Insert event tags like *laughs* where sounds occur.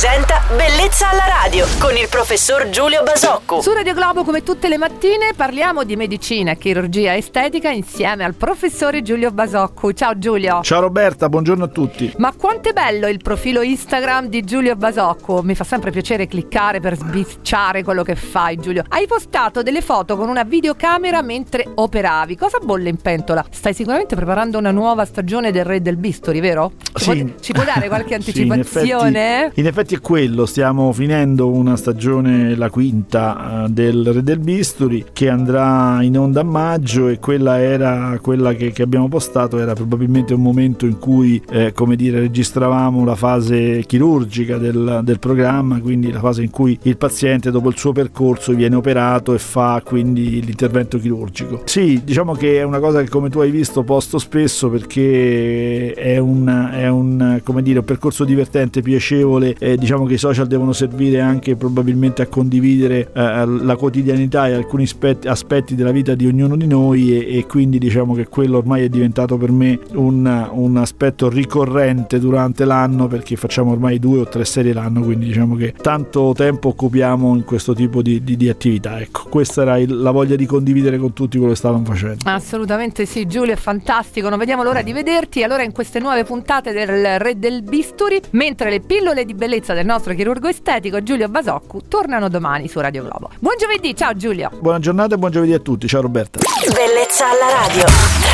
presenta Bellezza alla radio con il professor Giulio Basocco. Su Radio Globo, come tutte le mattine, parliamo di medicina, chirurgia estetica insieme al professore Giulio Basocco. Ciao Giulio. Ciao Roberta, buongiorno a tutti. Ma quanto è bello il profilo Instagram di Giulio Basocco. Mi fa sempre piacere cliccare per sbicciare quello che fai, Giulio. Hai postato delle foto con una videocamera mentre operavi. Cosa bolle in pentola? Stai sicuramente preparando una nuova stagione del Re del Bisturi, vero? Ci, Sì. può, ci può dare qualche *laughs* Sì, in anticipazione? effetti- in effetti è quello, stiamo finendo una stagione, la quinta eh, del Re del Bisturi, che andrà in onda a maggio e quella era quella che, che abbiamo postato, era probabilmente un momento in cui, eh, come dire, registravamo la fase chirurgica del, del programma, quindi la fase in cui il paziente dopo il suo percorso viene operato e fa quindi l'intervento chirurgico. Sì, diciamo che è una cosa che come tu hai visto posto spesso perché è un, è un, dire, un percorso divertente, piacevole, diciamo che i social devono servire anche probabilmente a condividere eh, la quotidianità e alcuni aspetti, aspetti della vita di ognuno di noi e, e quindi diciamo che quello ormai è diventato per me un, un aspetto ricorrente durante l'anno perché facciamo ormai due o tre serie l'anno, quindi diciamo che tanto tempo occupiamo in questo tipo di, di- di attività. Ecco, questa era il- la voglia di condividere con tutti quello che stavamo facendo. Assolutamente sì, Giulio è fantastico, non vediamo l'ora di vederti allora in queste nuove puntate del Re del Bisturi, mentre le pillole di bellezza del nostro chirurgo estetico Giulio Basoccu tornano domani su Radio Globo. Buon giovedì, ciao Giulio! Buona giornata e buon giovedì a tutti. Ciao Roberta. Bellezza alla radio.